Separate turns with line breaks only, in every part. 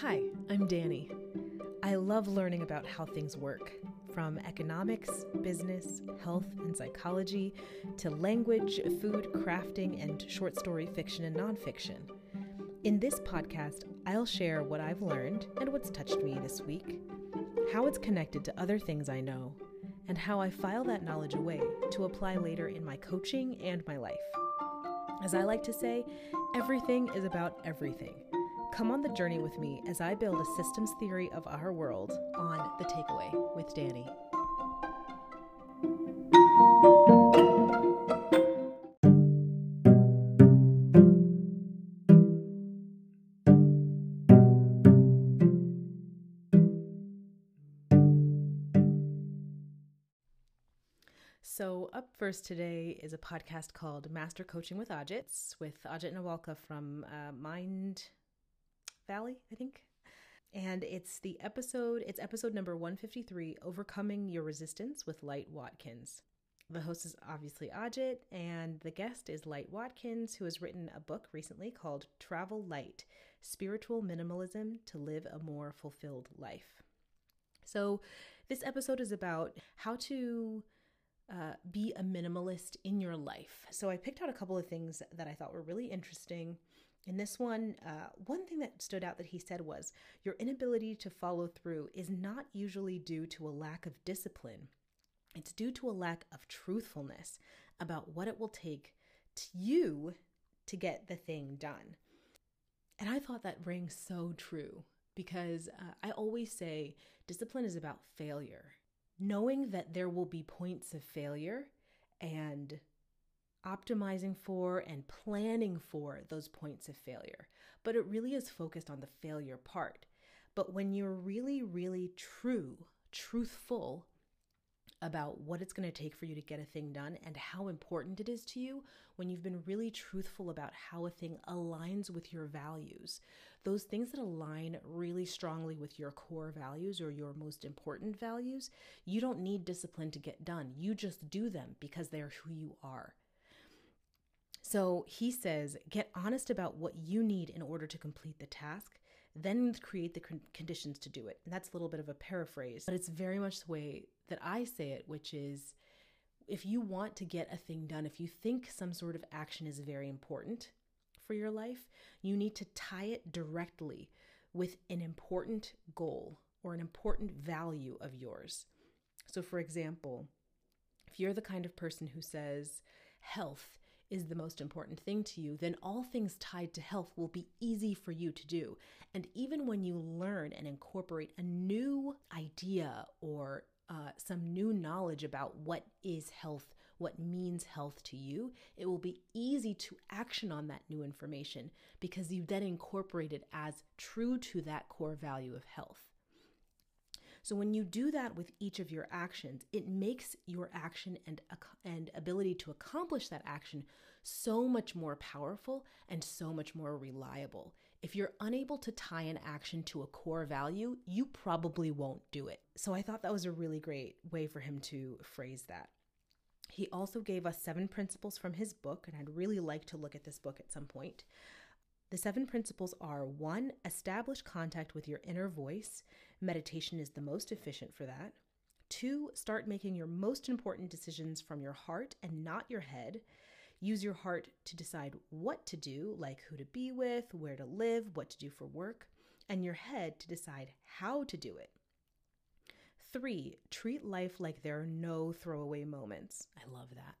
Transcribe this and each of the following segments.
Hi, I'm Danny. I love learning about how things work, from economics, business, health, and psychology to language, food, crafting, and short story fiction and nonfiction. In this podcast, I'll share what I've learned and what's touched me this week, how it's connected to other things I know, and how I file that knowledge away to apply later in my coaching and my life. As I like to say, everything is about everything. Come on the journey with me as I build a systems theory of our world on The Takeaway with Danny. So, up first today is a podcast called Master Coaching with Ajit with Ajit Nawalkha from uh, Mind Valley, I think. And it's the episode, it's episode number 153 Overcoming Your Resistance with Light Watkins. The host is obviously Ajit, and the guest is Light Watkins, who has written a book recently called Travel Light Spiritual Minimalism to Live a More Fulfilled Life. So, this episode is about how to uh, be a minimalist in your life. So, I picked out a couple of things that I thought were really interesting in this one, uh, one thing that stood out that he said was your inability to follow through is not usually due to a lack of discipline. It's due to a lack of truthfulness about what it will take to you to get the thing done. And I thought that rang so true because uh, I always say discipline is about failure. Knowing that there will be points of failure and optimizing for and planning for those points of failure. But it really is focused on the failure part. But when you're really, really true, truthful about what it's going to take for you to get a thing done and how important it is to you, when you've been really truthful about how a thing aligns with your values, those things that align really strongly with your core values or your most important values, you don't need discipline to get done. You just do them because they're who you are. So he says, get honest about what you need in order to complete the task, then create the conditions to do it. And that's a little bit of a paraphrase, but it's very much the way that I say it, which is if you want to get a thing done, if you think some sort of action is very important for your life, you need to tie it directly with an important goal or an important value of yours. So, for example, if you're the kind of person who says health is the most important thing to you, then all things tied to health will be easy for you to do. And even when you learn and incorporate a new idea or uh, some new knowledge about what is health, what means health to you, it will be easy to action on that new information because you then incorporate it as true to that core value of health. So when you do that with each of your actions, it makes your action and and ability to accomplish that action so much more powerful and so much more reliable. If you're unable to tie an action to a core value, you probably won't do it. So I thought that was a really great way for him to phrase that. He also gave us seven principles from his book, and I'd really like to look at this book at some point. The seven principles are one, establish contact with your inner voice. Meditation is the most efficient for that. Two, start making your most important decisions from your heart and not your head. Use your heart to decide what to do, like who to be with, where to live, what to do for work, and your head to decide how to do it. Three, treat life like there are no throwaway moments. I love that.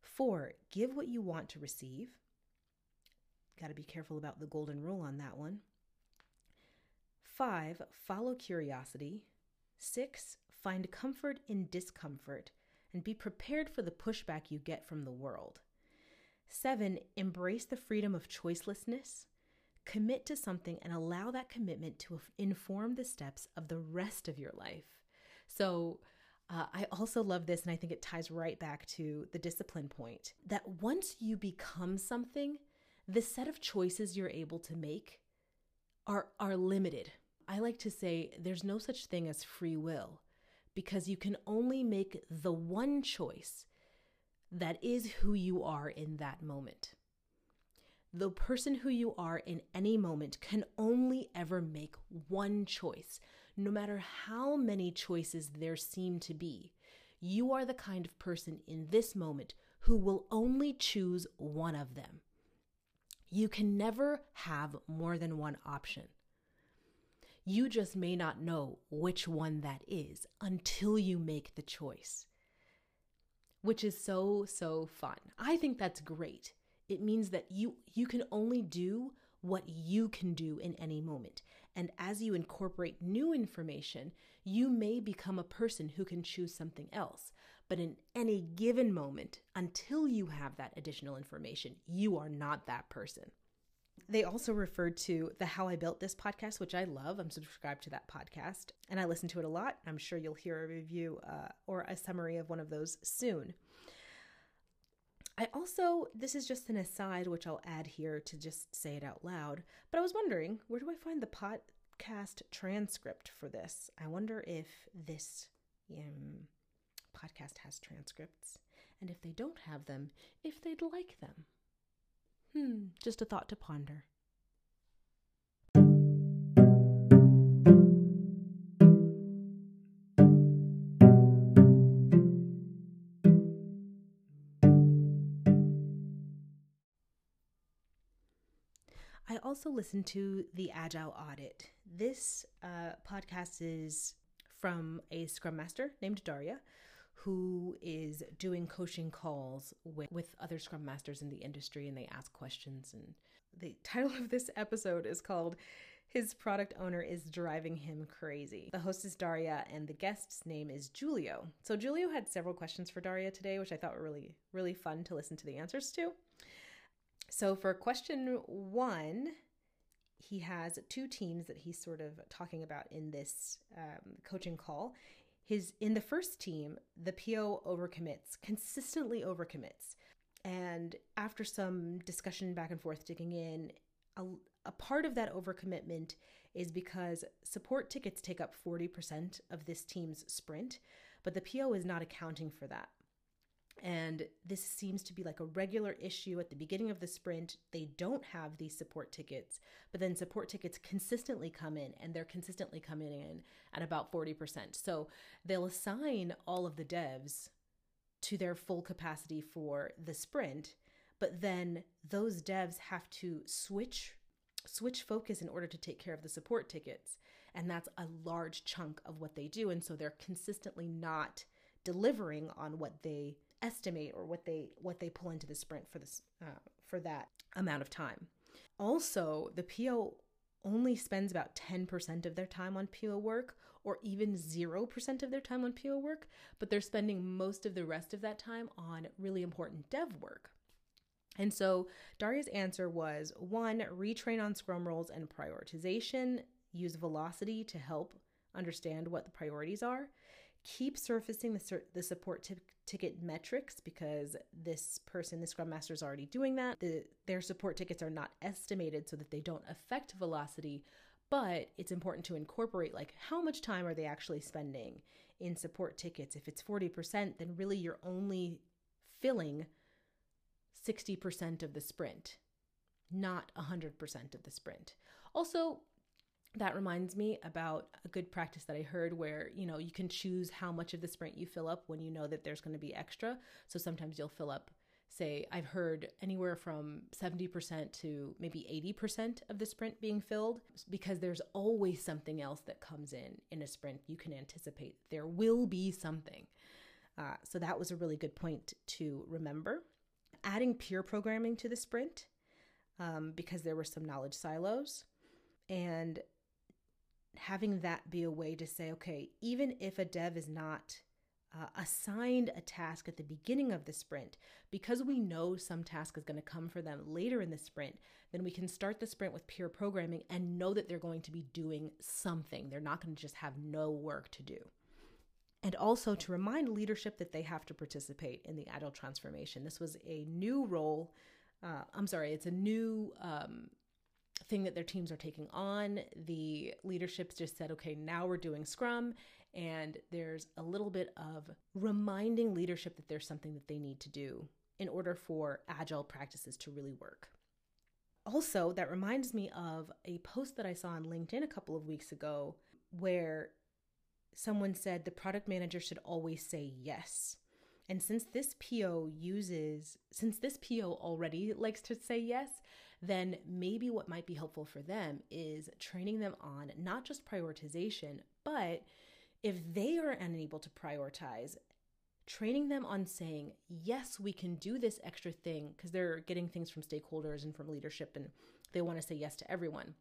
Four, give what you want to receive. Got to be careful about the golden rule on that one. Five, follow curiosity. Six, find comfort in discomfort and be prepared for the pushback you get from the world. Seven, embrace the freedom of choicelessness. Commit to something and allow that commitment to inform the steps of the rest of your life. So, uh, I also love this, and I think it ties right back to the discipline point that once you become something, the set of choices you're able to make are are limited. I like to say there's no such thing as free will because you can only make the one choice that is who you are in that moment. The person who you are in any moment can only ever make one choice, no matter how many choices there seem to be. You are the kind of person in this moment who will only choose one of them. You can never have more than one option. You just may not know which one that is until you make the choice, which is so, so fun. I think that's great. It means that you, you can only do what you can do in any moment. And as you incorporate new information, you may become a person who can choose something else. But in any given moment, until you have that additional information, you are not that person. They also referred to the How I Built This podcast, which I love. I'm subscribed to that podcast and I listen to it a lot. I'm sure you'll hear a review uh, or a summary of one of those soon. I also, this is just an aside, which I'll add here to just say it out loud, but I was wondering where do I find the podcast transcript for this? I wonder if this um, podcast has transcripts, and if they don't have them, if they'd like them. Hmm, just a thought to ponder. I also listened to the Agile Audit. This uh, podcast is from a Scrum Master named Daria, who is doing coaching calls with, with other Scrum Masters in the industry, and they ask questions. And the title of this episode is called his product owner is driving him crazy. The host is Daria, and the guest's name is Julio. So, Julio had several questions for Daria today, which I thought were really, really fun to listen to the answers to. So, for question one, he has two teams that he's sort of talking about in this um, coaching call. His in the first team, the PO overcommits, consistently overcommits, and after some discussion back and forth, digging in, a, a part of that overcommitment is because support tickets take up 40% of this team's sprint, but the PO is not accounting for that. And this seems to be like a regular issue at the beginning of the sprint. They don't have these support tickets, but then support tickets consistently come in and they're consistently coming in at about 40%. So they'll assign all of the devs to their full capacity for the sprint, but then those devs have to switch switch focus in order to take care of the support tickets. And that's a large chunk of what they do and so they're consistently not delivering on what they estimate or what they what they pull into the sprint for this uh, for that amount of time. Also, the PO only spends about 10% of their time on PO work or even 0% of their time on PO work, but they're spending most of the rest of that time on really important dev work. And so Daria's answer was one, retrain on scrum roles and prioritization, use velocity to help understand what the priorities are keep surfacing the, the support t- ticket metrics because this person, the Scrum Master, is already doing that. The, their support tickets are not estimated so that they don't affect velocity, but it's important to incorporate like how much time are they actually spending in support tickets. If it's 40%, then really you're only filling 60% of the sprint, not 100% of the sprint. Also, that reminds me about a good practice that I heard where, you know, you can choose how much of the sprint you fill up when you know that there's going to be extra. So sometimes you'll fill up, say, I've heard anywhere from 70% to maybe 80% of the sprint being filled because there's always something else that comes in in a sprint. You can anticipate there will be something. Uh, so that was a really good point to remember. Adding pair programming to the sprint um, because there were some knowledge silos. And having that be a way to say, okay, even if a dev is not uh, assigned a task at the beginning of the sprint, because we know some task is going to come for them later in the sprint, then we can start the sprint with pair programming and know that they're going to be doing something. They're not going to just have no work to do. And also to remind leadership that they have to participate in the agile transformation. This was a new role. Uh, I'm sorry, it's a new um, thing that their teams are taking on. The leadership just said, okay, now we're doing Scrum. And there's a little bit of reminding leadership that there's something that they need to do in order for agile practices to really work. also, that reminds me of a post that I saw on LinkedIn a couple of weeks ago where someone said the product manager should always say yes. And since this PO uses, since this PO already likes to say yes, then maybe what might be helpful for them is training them on not just prioritization, but if they are unable to prioritize, training them on saying, yes, we can do this extra thing because they're getting things from stakeholders and from leadership and they want to say yes to everyone.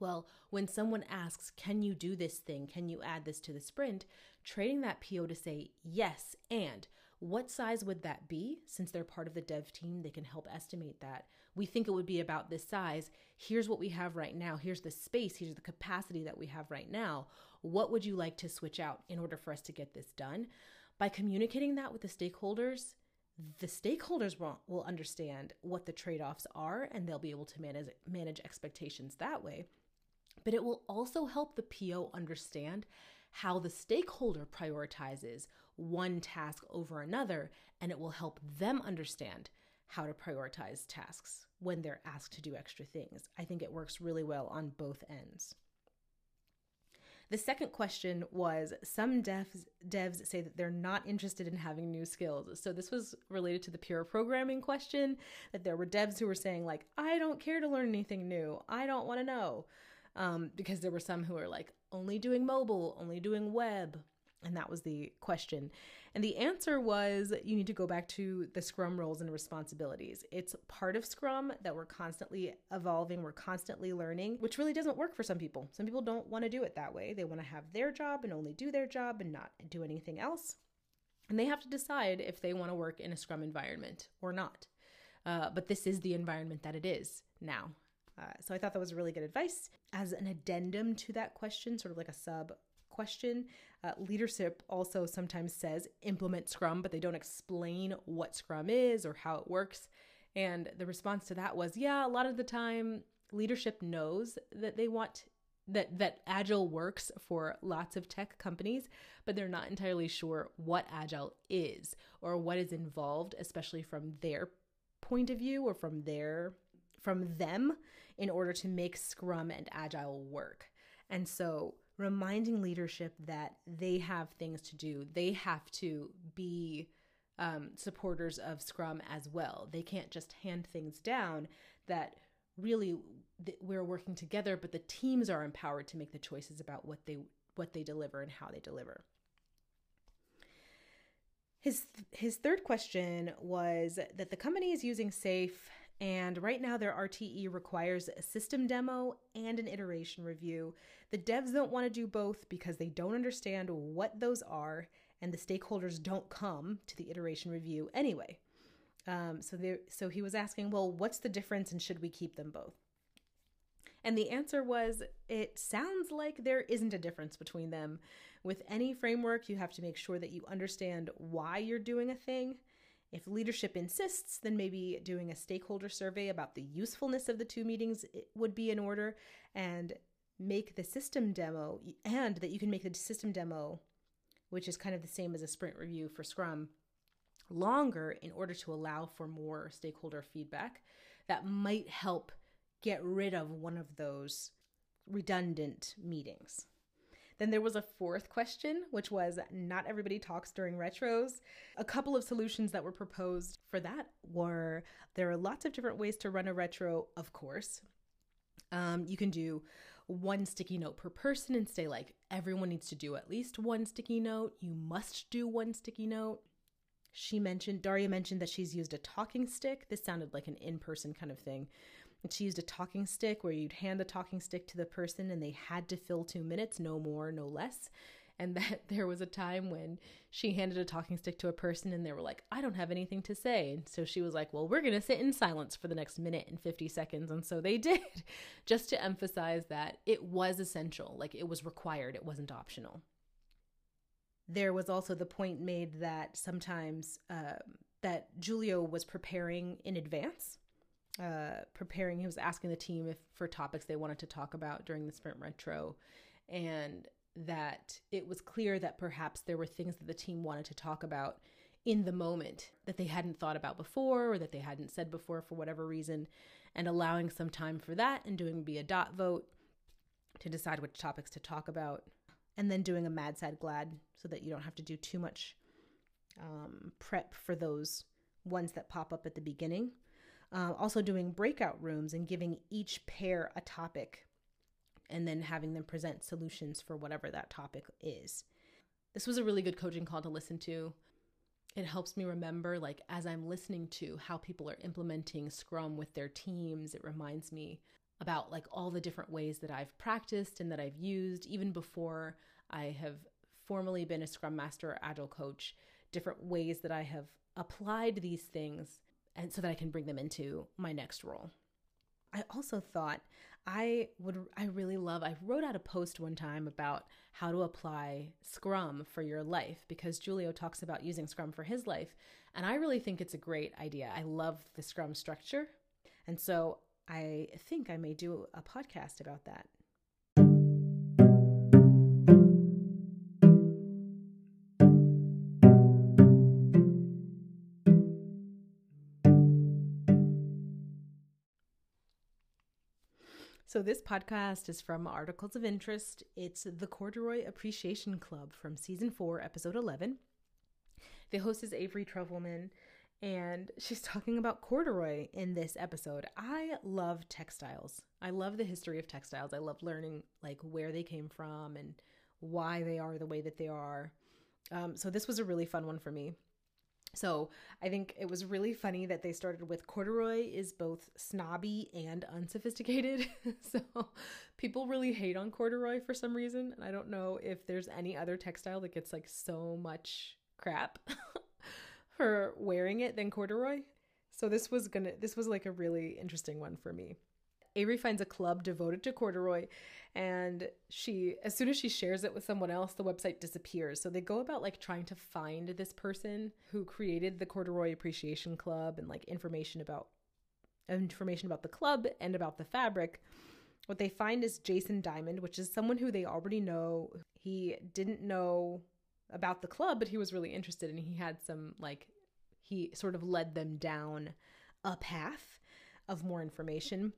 Well, when someone asks, Can you do this thing? Can you add this to the sprint? Training that PO to say yes and what size would that be? Since they're part of the dev team, they can help estimate that. We think it would be about this size. Here's what we have right now. Here's the space. Here's the capacity that we have right now. What would you like to switch out in order for us to get this done? By communicating that with the stakeholders, the stakeholders will, understand what the trade-offs are and they'll be able to manage manage expectations that way. But it will also help the PO understand how the stakeholder prioritizes one task over another, and it will help them understand how to prioritize tasks when they're asked to do extra things. I think it works really well on both ends. The second question was some devs, devs say that they're not interested in having new skills. So this was related to the pair programming question that there were devs who were saying like, I don't care to learn anything new. I don't want to know. Um, because there were some who were like only doing mobile, only doing web, and that was the question. And the answer was you need to go back to the Scrum roles and responsibilities. It's part of Scrum that we're constantly evolving, we're constantly learning, which really doesn't work for some people. Some people don't want to do it that way. They want to have their job and only do their job and not do anything else. And they have to decide if they want to work in a Scrum environment or not. Uh, but this is the environment that it is now. Uh, so I thought that was really good advice. As an addendum to that question, sort of like a sub question. Uh, leadership also sometimes says implement Scrum, but they don't explain what Scrum is or how it works. And the response to that was, yeah, a lot of the time leadership knows that they want that that agile works for lots of tech companies but they're not entirely sure what agile is or what is involved especially from their point of view or from their from them in order to make scrum and agile work and so reminding leadership that they have things to do. They have to be um, supporters of Scrum as well. They can't just hand things down that really th- we're working together, but the teams are empowered to make the choices about what they what they deliver and how they deliver. His his third question was that the company is using SAFe and right now, their RTE requires a system demo and an iteration review. The devs don't want to do both because they don't understand what those are, and the stakeholders don't come to the iteration review anyway. Um, so, so he was asking, well, what's the difference, and should we keep them both? And the answer was, it sounds like there isn't a difference between them. With any framework, you have to make sure that you understand why you're doing a thing if leadership insists, then maybe doing a stakeholder survey about the usefulness of the two meetings would be in order and make the system demo and that you can make the system demo which is kind of the same as a sprint review for Scrum longer in order to allow for more stakeholder feedback that might help get rid of one of those redundant meetings. Then there was a fourth question, which was not everybody talks during retros. A couple of solutions that were proposed for that were there are lots of different ways to run a retro, of course. Um, you can do one sticky note per person and say, like, everyone needs to do at least one sticky note. You must do one sticky note. She mentioned, Daria mentioned that she's used a talking stick. This sounded like an in person kind of thing. And she used a talking stick where you'd hand the talking stick to the person and they had to fill two minutes, no more, no less. And that there was a time when she handed a talking stick to a person and they were like, I don't have anything to say. And so she was like, Well, we're going to sit in silence for the next minute and 50 seconds. And so they did, just to emphasize that it was essential, like it was required, it wasn't optional. There was also the point made that sometimes uh, that Julio was preparing in advance uh, preparing. He was asking the team if for topics they wanted to talk about during the sprint retro, and that it was clear that perhaps there were things that the team wanted to talk about in the moment that they hadn't thought about before or that they hadn't said before for whatever reason, and allowing some time for that and doing be a dot vote to decide which topics to talk about, and then doing a mad, sad, glad so that you don't have to do too much um, prep for those ones that pop up at the beginning. Uh, also, doing breakout rooms and giving each pair a topic and then having them present solutions for whatever that topic is. This was a really good coaching call to listen to. It helps me remember, like, as I'm listening to how people are implementing Scrum with their teams, it reminds me about like all the different ways that I've practiced and that I've used even before I have formally been a Scrum Master or Agile coach, different ways that I have applied these things and so that I can bring them into my next role. I also thought I would I really love I wrote out a post one time about how to apply Scrum for your life because Julio talks about using Scrum for his life and I really think it's a great idea. I love the Scrum structure. And so I think I may do a podcast about that. So, this podcast is from Articles of Interest. It's the Corduroy Appreciation Club from season four, episode 11. The host is Avery Trufelman, and she's talking about corduroy in this episode. I love textiles. I love the history of textiles. I love learning like where they came from and why they are the way that they are. Um, so, this was a really fun one for me. So I think it was really funny that they started with corduroy is both snobby and unsophisticated. so people really hate on corduroy for some reason. And I don't know if there's any other textile that gets like so much crap for wearing it than corduroy. So this was gonna this was like a really interesting one for me. Avery finds a club devoted to corduroy and she as soon as she shares it with someone else the website disappears so they go about like trying to find this person who created the corduroy appreciation club and like information about information about the club and about the fabric what they find is jason diamond which is someone who they already know he didn't know about the club but he was really interested and he had some like he sort of led them down a path of more information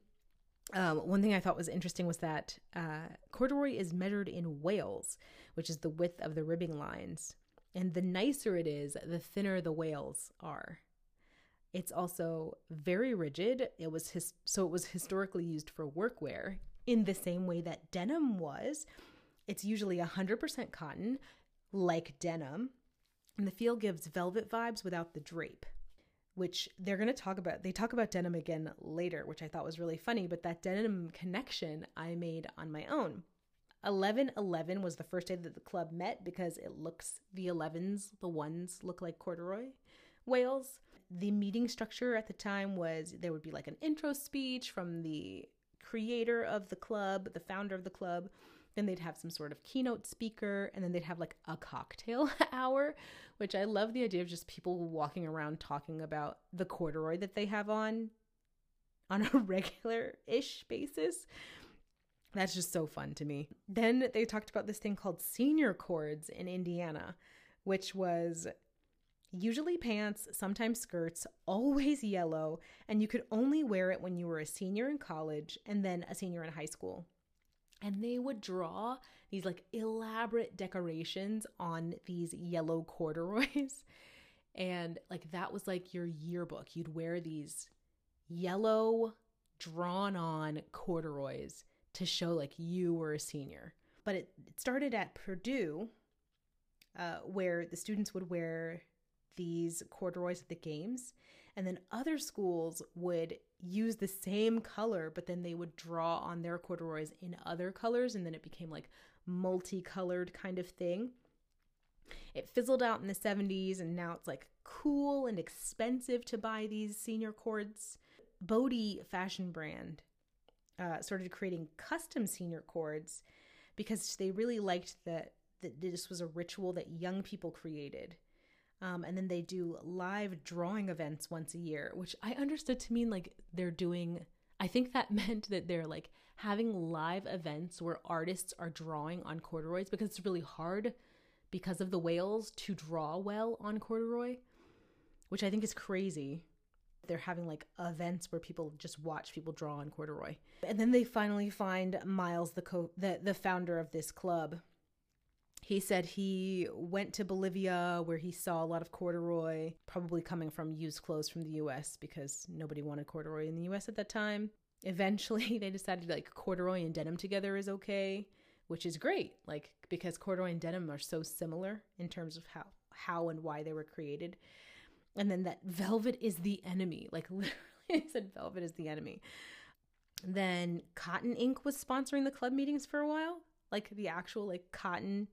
um, one thing I thought was interesting was that uh, corduroy is measured in wales, which is the width of the ribbing lines. And the nicer it is, the thinner the wales are. It's also very rigid. It was his, so it was historically used for workwear in the same way that denim was. It's usually 100% cotton, like denim, and the feel gives velvet vibes without the drape which they're going to talk about. They talk about denim again later, which I thought was really funny, but that denim connection I made on my own. 11 11 was the first day that the club met because it looks, the 11s, the ones look like corduroy wales. The meeting structure at the time was there would be like an intro speech from the creator of the club, the founder of the club, then they'd have some sort of keynote speaker, and then they'd have like a cocktail hour, which I love the idea of just people walking around talking about the corduroy that they have on on a regular ish basis. That's just so fun to me. Then they talked about this thing called senior cords in Indiana, which was usually pants, sometimes skirts, always yellow, and you could only wear it when you were a senior in college and then a senior in high school and they would draw these like elaborate decorations on these yellow corduroys. And like that was like your yearbook. You'd wear these yellow drawn on corduroys to show like you were a senior. But it, it started at purdue uh, where the students would wear these corduroys at the games and then other schools would use the same color, but then they would draw on their corduroys in other colors. And then it became like multicolored kind of thing. It fizzled out in the 70s, and now it's like cool and expensive to buy these senior cords. Bode fashion brand uh, started creating custom senior cords because they really liked that, that this was a ritual that young people created. Um, and then they do live drawing events once a year, which I understood to mean like they're doing, I think that meant that they're like having live events where artists are drawing on corduroys because it's really hard because of the wales to draw well on corduroy. which I think is crazy. They're having like events where people just watch people draw on corduroy. And then they finally find Miles, the co- the, the founder of this club. He said he went to Bolivia where he saw a lot of corduroy, probably coming from used clothes from the US because nobody wanted corduroy in the US at that time. Eventually, they decided like corduroy and denim together is okay, which is great. Like because corduroy and denim are so similar in terms of how how and why they were created. And then that velvet is the enemy. Like literally, I said velvet is the enemy. Then Cotton Inc was sponsoring the club meetings for a while, like the actual like Cotton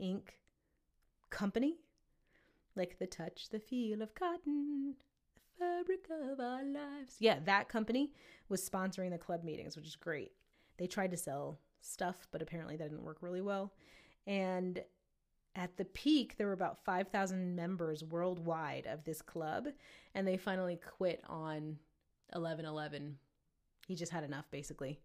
Inc company, like the touch, the feel of cotton, the fabric of our lives. Yeah, that company was sponsoring the club meetings, which is great. They tried to sell stuff, but apparently that didn't work really well. And at the peak, there were about 5,000 members worldwide of this club, and they finally quit on 11 11. He just had enough, basically.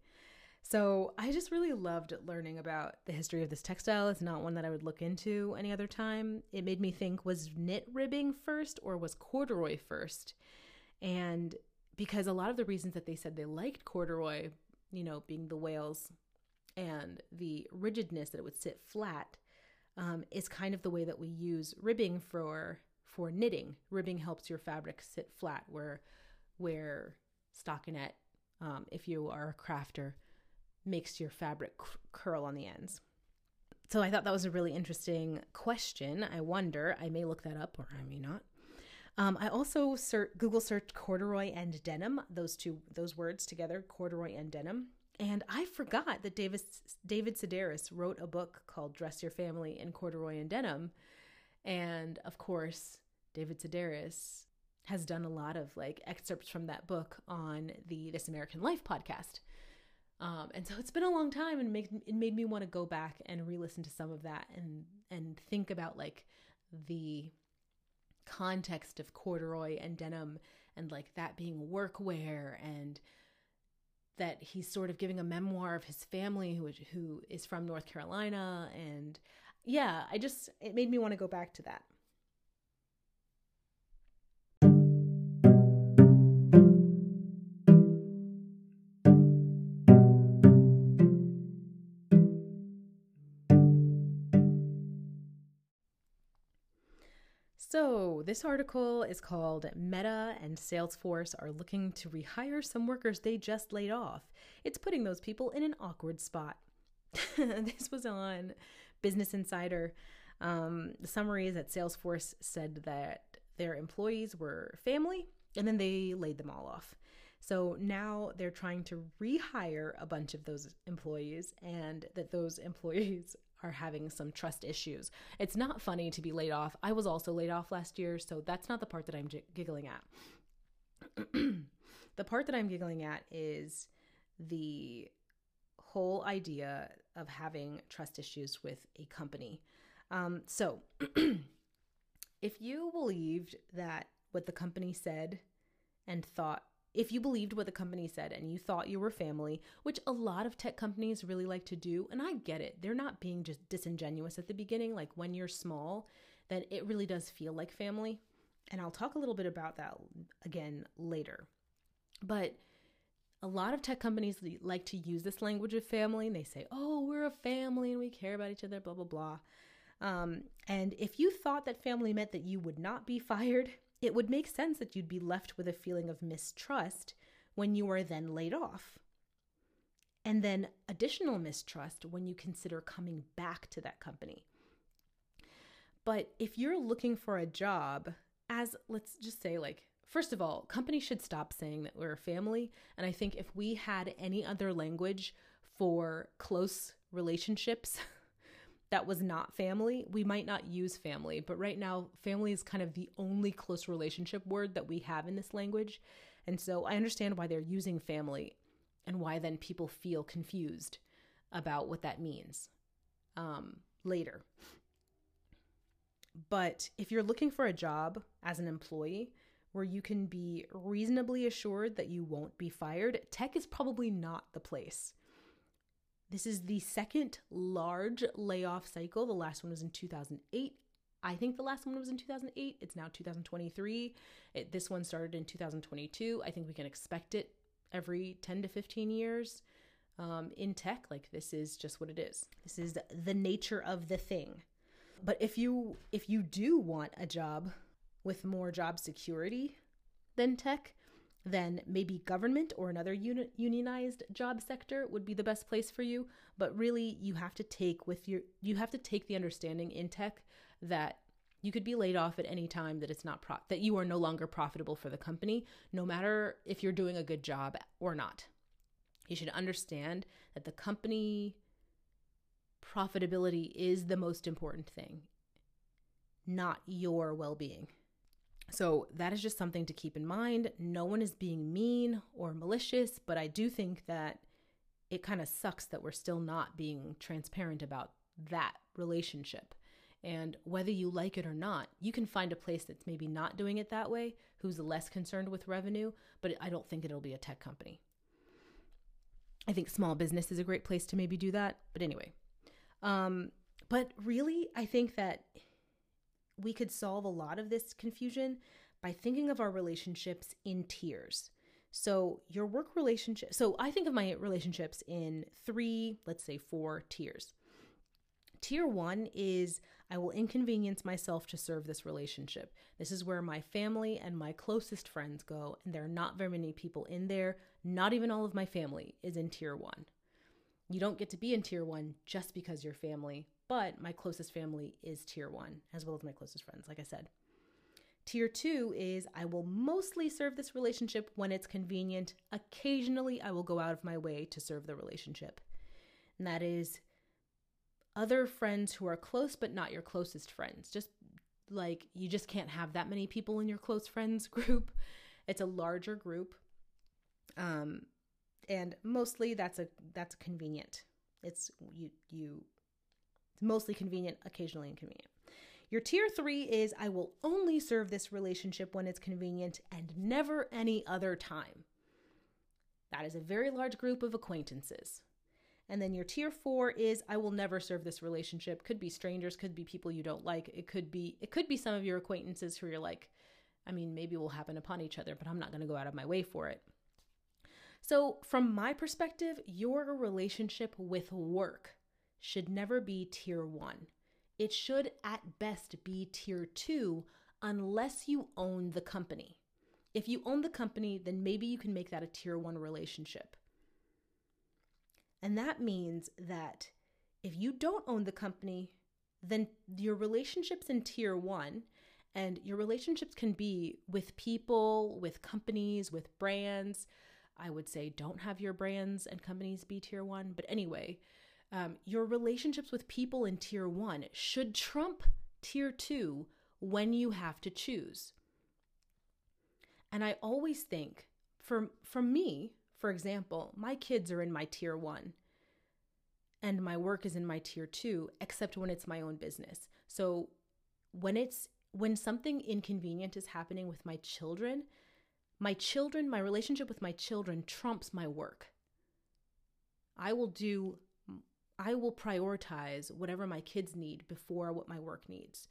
So I just really loved learning about the history of this textile. It's not one that I would look into any other time. It made me think was knit ribbing first or was corduroy first? And because a lot of the reasons that they said they liked corduroy, you know, being the wales and the rigidness that it would sit flat, um, is kind of the way that we use ribbing for for knitting. Ribbing helps your fabric sit flat, where where stockinette, um, if you are a crafter, makes your fabric c- curl on the ends. So I thought that was a really interesting question. I wonder, I may look that up or I may not. Um, I also ser- Google searched corduroy and denim, those two those words together, corduroy and denim. And I forgot that David David Sedaris wrote a book called Dress Your Family in Corduroy and Denim. And of course, David Sedaris has done a lot of like excerpts from that book on the This American Life podcast. Um, and so it's been a long time and it made me want to go back and re-listen to some of that and and think about like the context of corduroy and denim and like that being workwear and that he's sort of giving a memoir of his family who who is from North Carolina and yeah, I just it made me want to go back to that. This article is called Meta and Salesforce are looking to rehire some workers they just laid off. It's putting those people in an awkward spot. this was on Business Insider. Um, the summary is that Salesforce said that their employees were family and then they laid them all off. So now they're trying to rehire a bunch of those employees and that those employees are having some trust issues. It's not funny to be laid off. I was also laid off last year, so that's not the part that I'm j- giggling at. the part that I'm giggling at is the whole idea of having trust issues with a company. Um, so, if you believed that what the company said and thought if you believed what the company said and you thought you were family, which a lot of tech companies really like to do, and I get it, they're not being just disingenuous at the beginning. Like when you're small, then it really does feel like family. And I'll talk a little bit about that again later. But a lot of tech companies like to use this language of family and they say, oh, we're a family and we care about each other, blah, blah, blah. Um, and if you thought that family meant that you would not be fired, it would make sense that you'd be left with a feeling of mistrust when you are then laid off. And then additional mistrust when you consider coming back to that company. But if you're looking for a job, as let's just say, like, first of all, companies should stop saying that we're a family. And I think if we had any other language for close relationships, that was not family, we might not use family. But right now, family is kind of the only close relationship word that we have in this language. And so I understand why they're using family and why then people feel confused about what that means um, later. But if you're looking for a job as an employee where you can be reasonably assured that you won't be fired, tech is probably not the place. This is the second large layoff cycle. The last one was in 2008. I think the last one was in 2008. It's now 2023. It, this one started in 2022. I think we can expect it every 10 to 15 years um, in tech. Like this is just what it is. This is the nature of the thing. But if you if you do want a job with more job security than tech, then maybe government or another uni- unionized job sector would be the best place for you. But really you have to take with your you have to take the understanding in tech that you could be laid off at any time that it's not pro- that you are no longer profitable for the company no matter if you're doing a good job or not. You should understand that the company profitability is the most important thing not your well-being so that is just something to keep in mind. No one is being mean or malicious, but I do think that it kind of sucks that we're still not being transparent about that relationship. And whether you like it or not, you can find a place that's maybe not doing it that way, who's less concerned with revenue, but I don't think it'll be a tech company. I think small business is a great place to maybe do that. But anyway, um, but really, I think that we could solve a lot of this confusion by thinking of our relationships in tiers. So, your work relationship, so I think of my relationships in three, let's say four tiers. Tier one is I will inconvenience myself to serve this relationship. This is where my family and my closest friends go, and there are not very many people in there. Not even all of my family is in tier one. You don't get to be in tier one just because you're family but my closest family is tier one, as well as my closest friends, like I said. Tier two is I will mostly serve this relationship when it's convenient. Occasionally, I will go out of my way to serve the relationship. And that is other friends who are close but not your closest friends. Just like you just can't have that many people in your close friends group. It's a larger group. Um and mostly that's a that's convenient. It's you you it's mostly convenient, occasionally inconvenient. Your tier three is I will only serve this relationship when it's convenient and never any other time. That is a very large group of acquaintances. And then your tier four is I will never serve this relationship. Could be strangers, could be people you don't like. It could be it could be some of your acquaintances who you're like, I mean, maybe we'll happen upon each other, but I'm not gonna go out of my way for it. So, from my perspective, your relationship with work should never be tier one. It should at best be tier two unless you own the company. If you own the company, then maybe you can make that a tier one relationship. And that means that if you don't own the company, then your relationships in tier one and your relationships can be with people, with companies, with brands. I would say don't have your brands and companies be tier one. But anyway, um, your relationships with people in tier one should trump tier two when you have to choose. And I always think, for, for me, for example, my kids are in my tier one and my work is in my tier two, except when it's my own business. So when it's when something inconvenient is happening with my children, my children, my relationship with my children trumps my work. I will do I will prioritize whatever my kids need before what my work needs.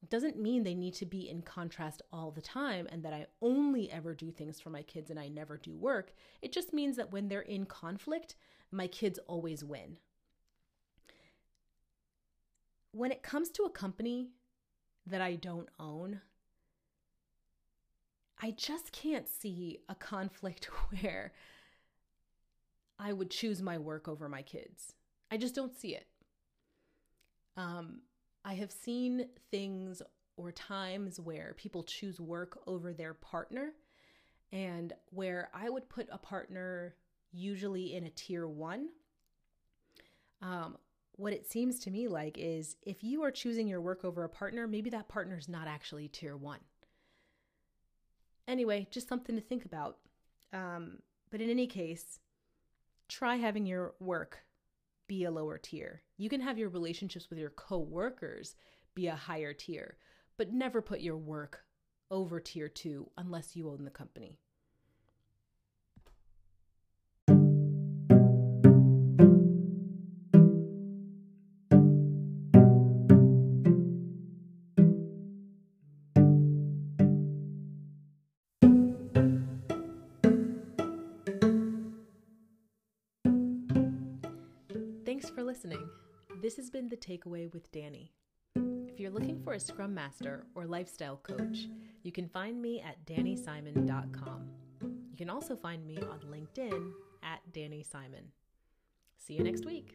It doesn't mean they need to be in contrast all the time and that I only ever do things for my kids and I never do work. It just means that when they're in conflict, my kids always win. When it comes to a company that I don't own, I just can't see a conflict where I would choose my work over my kids. I just don't see it. Um, I have seen things or times where people choose work over their partner, and where I would put a partner usually in a tier one. Um, what it seems to me like is if you are choosing your work over a partner, maybe that partner is not actually tier one. Anyway, just something to think about. Um, but in any case, try having your work be a lower tier. You can have your relationships with your coworkers be a higher tier, but never put your work over tier 2 unless you own the company. Has been The Takeaway with Danny. If you're looking for a Scrum Master or lifestyle coach, you can find me at dannysimon.com. You can also find me on LinkedIn at Danny Simon. See you next week.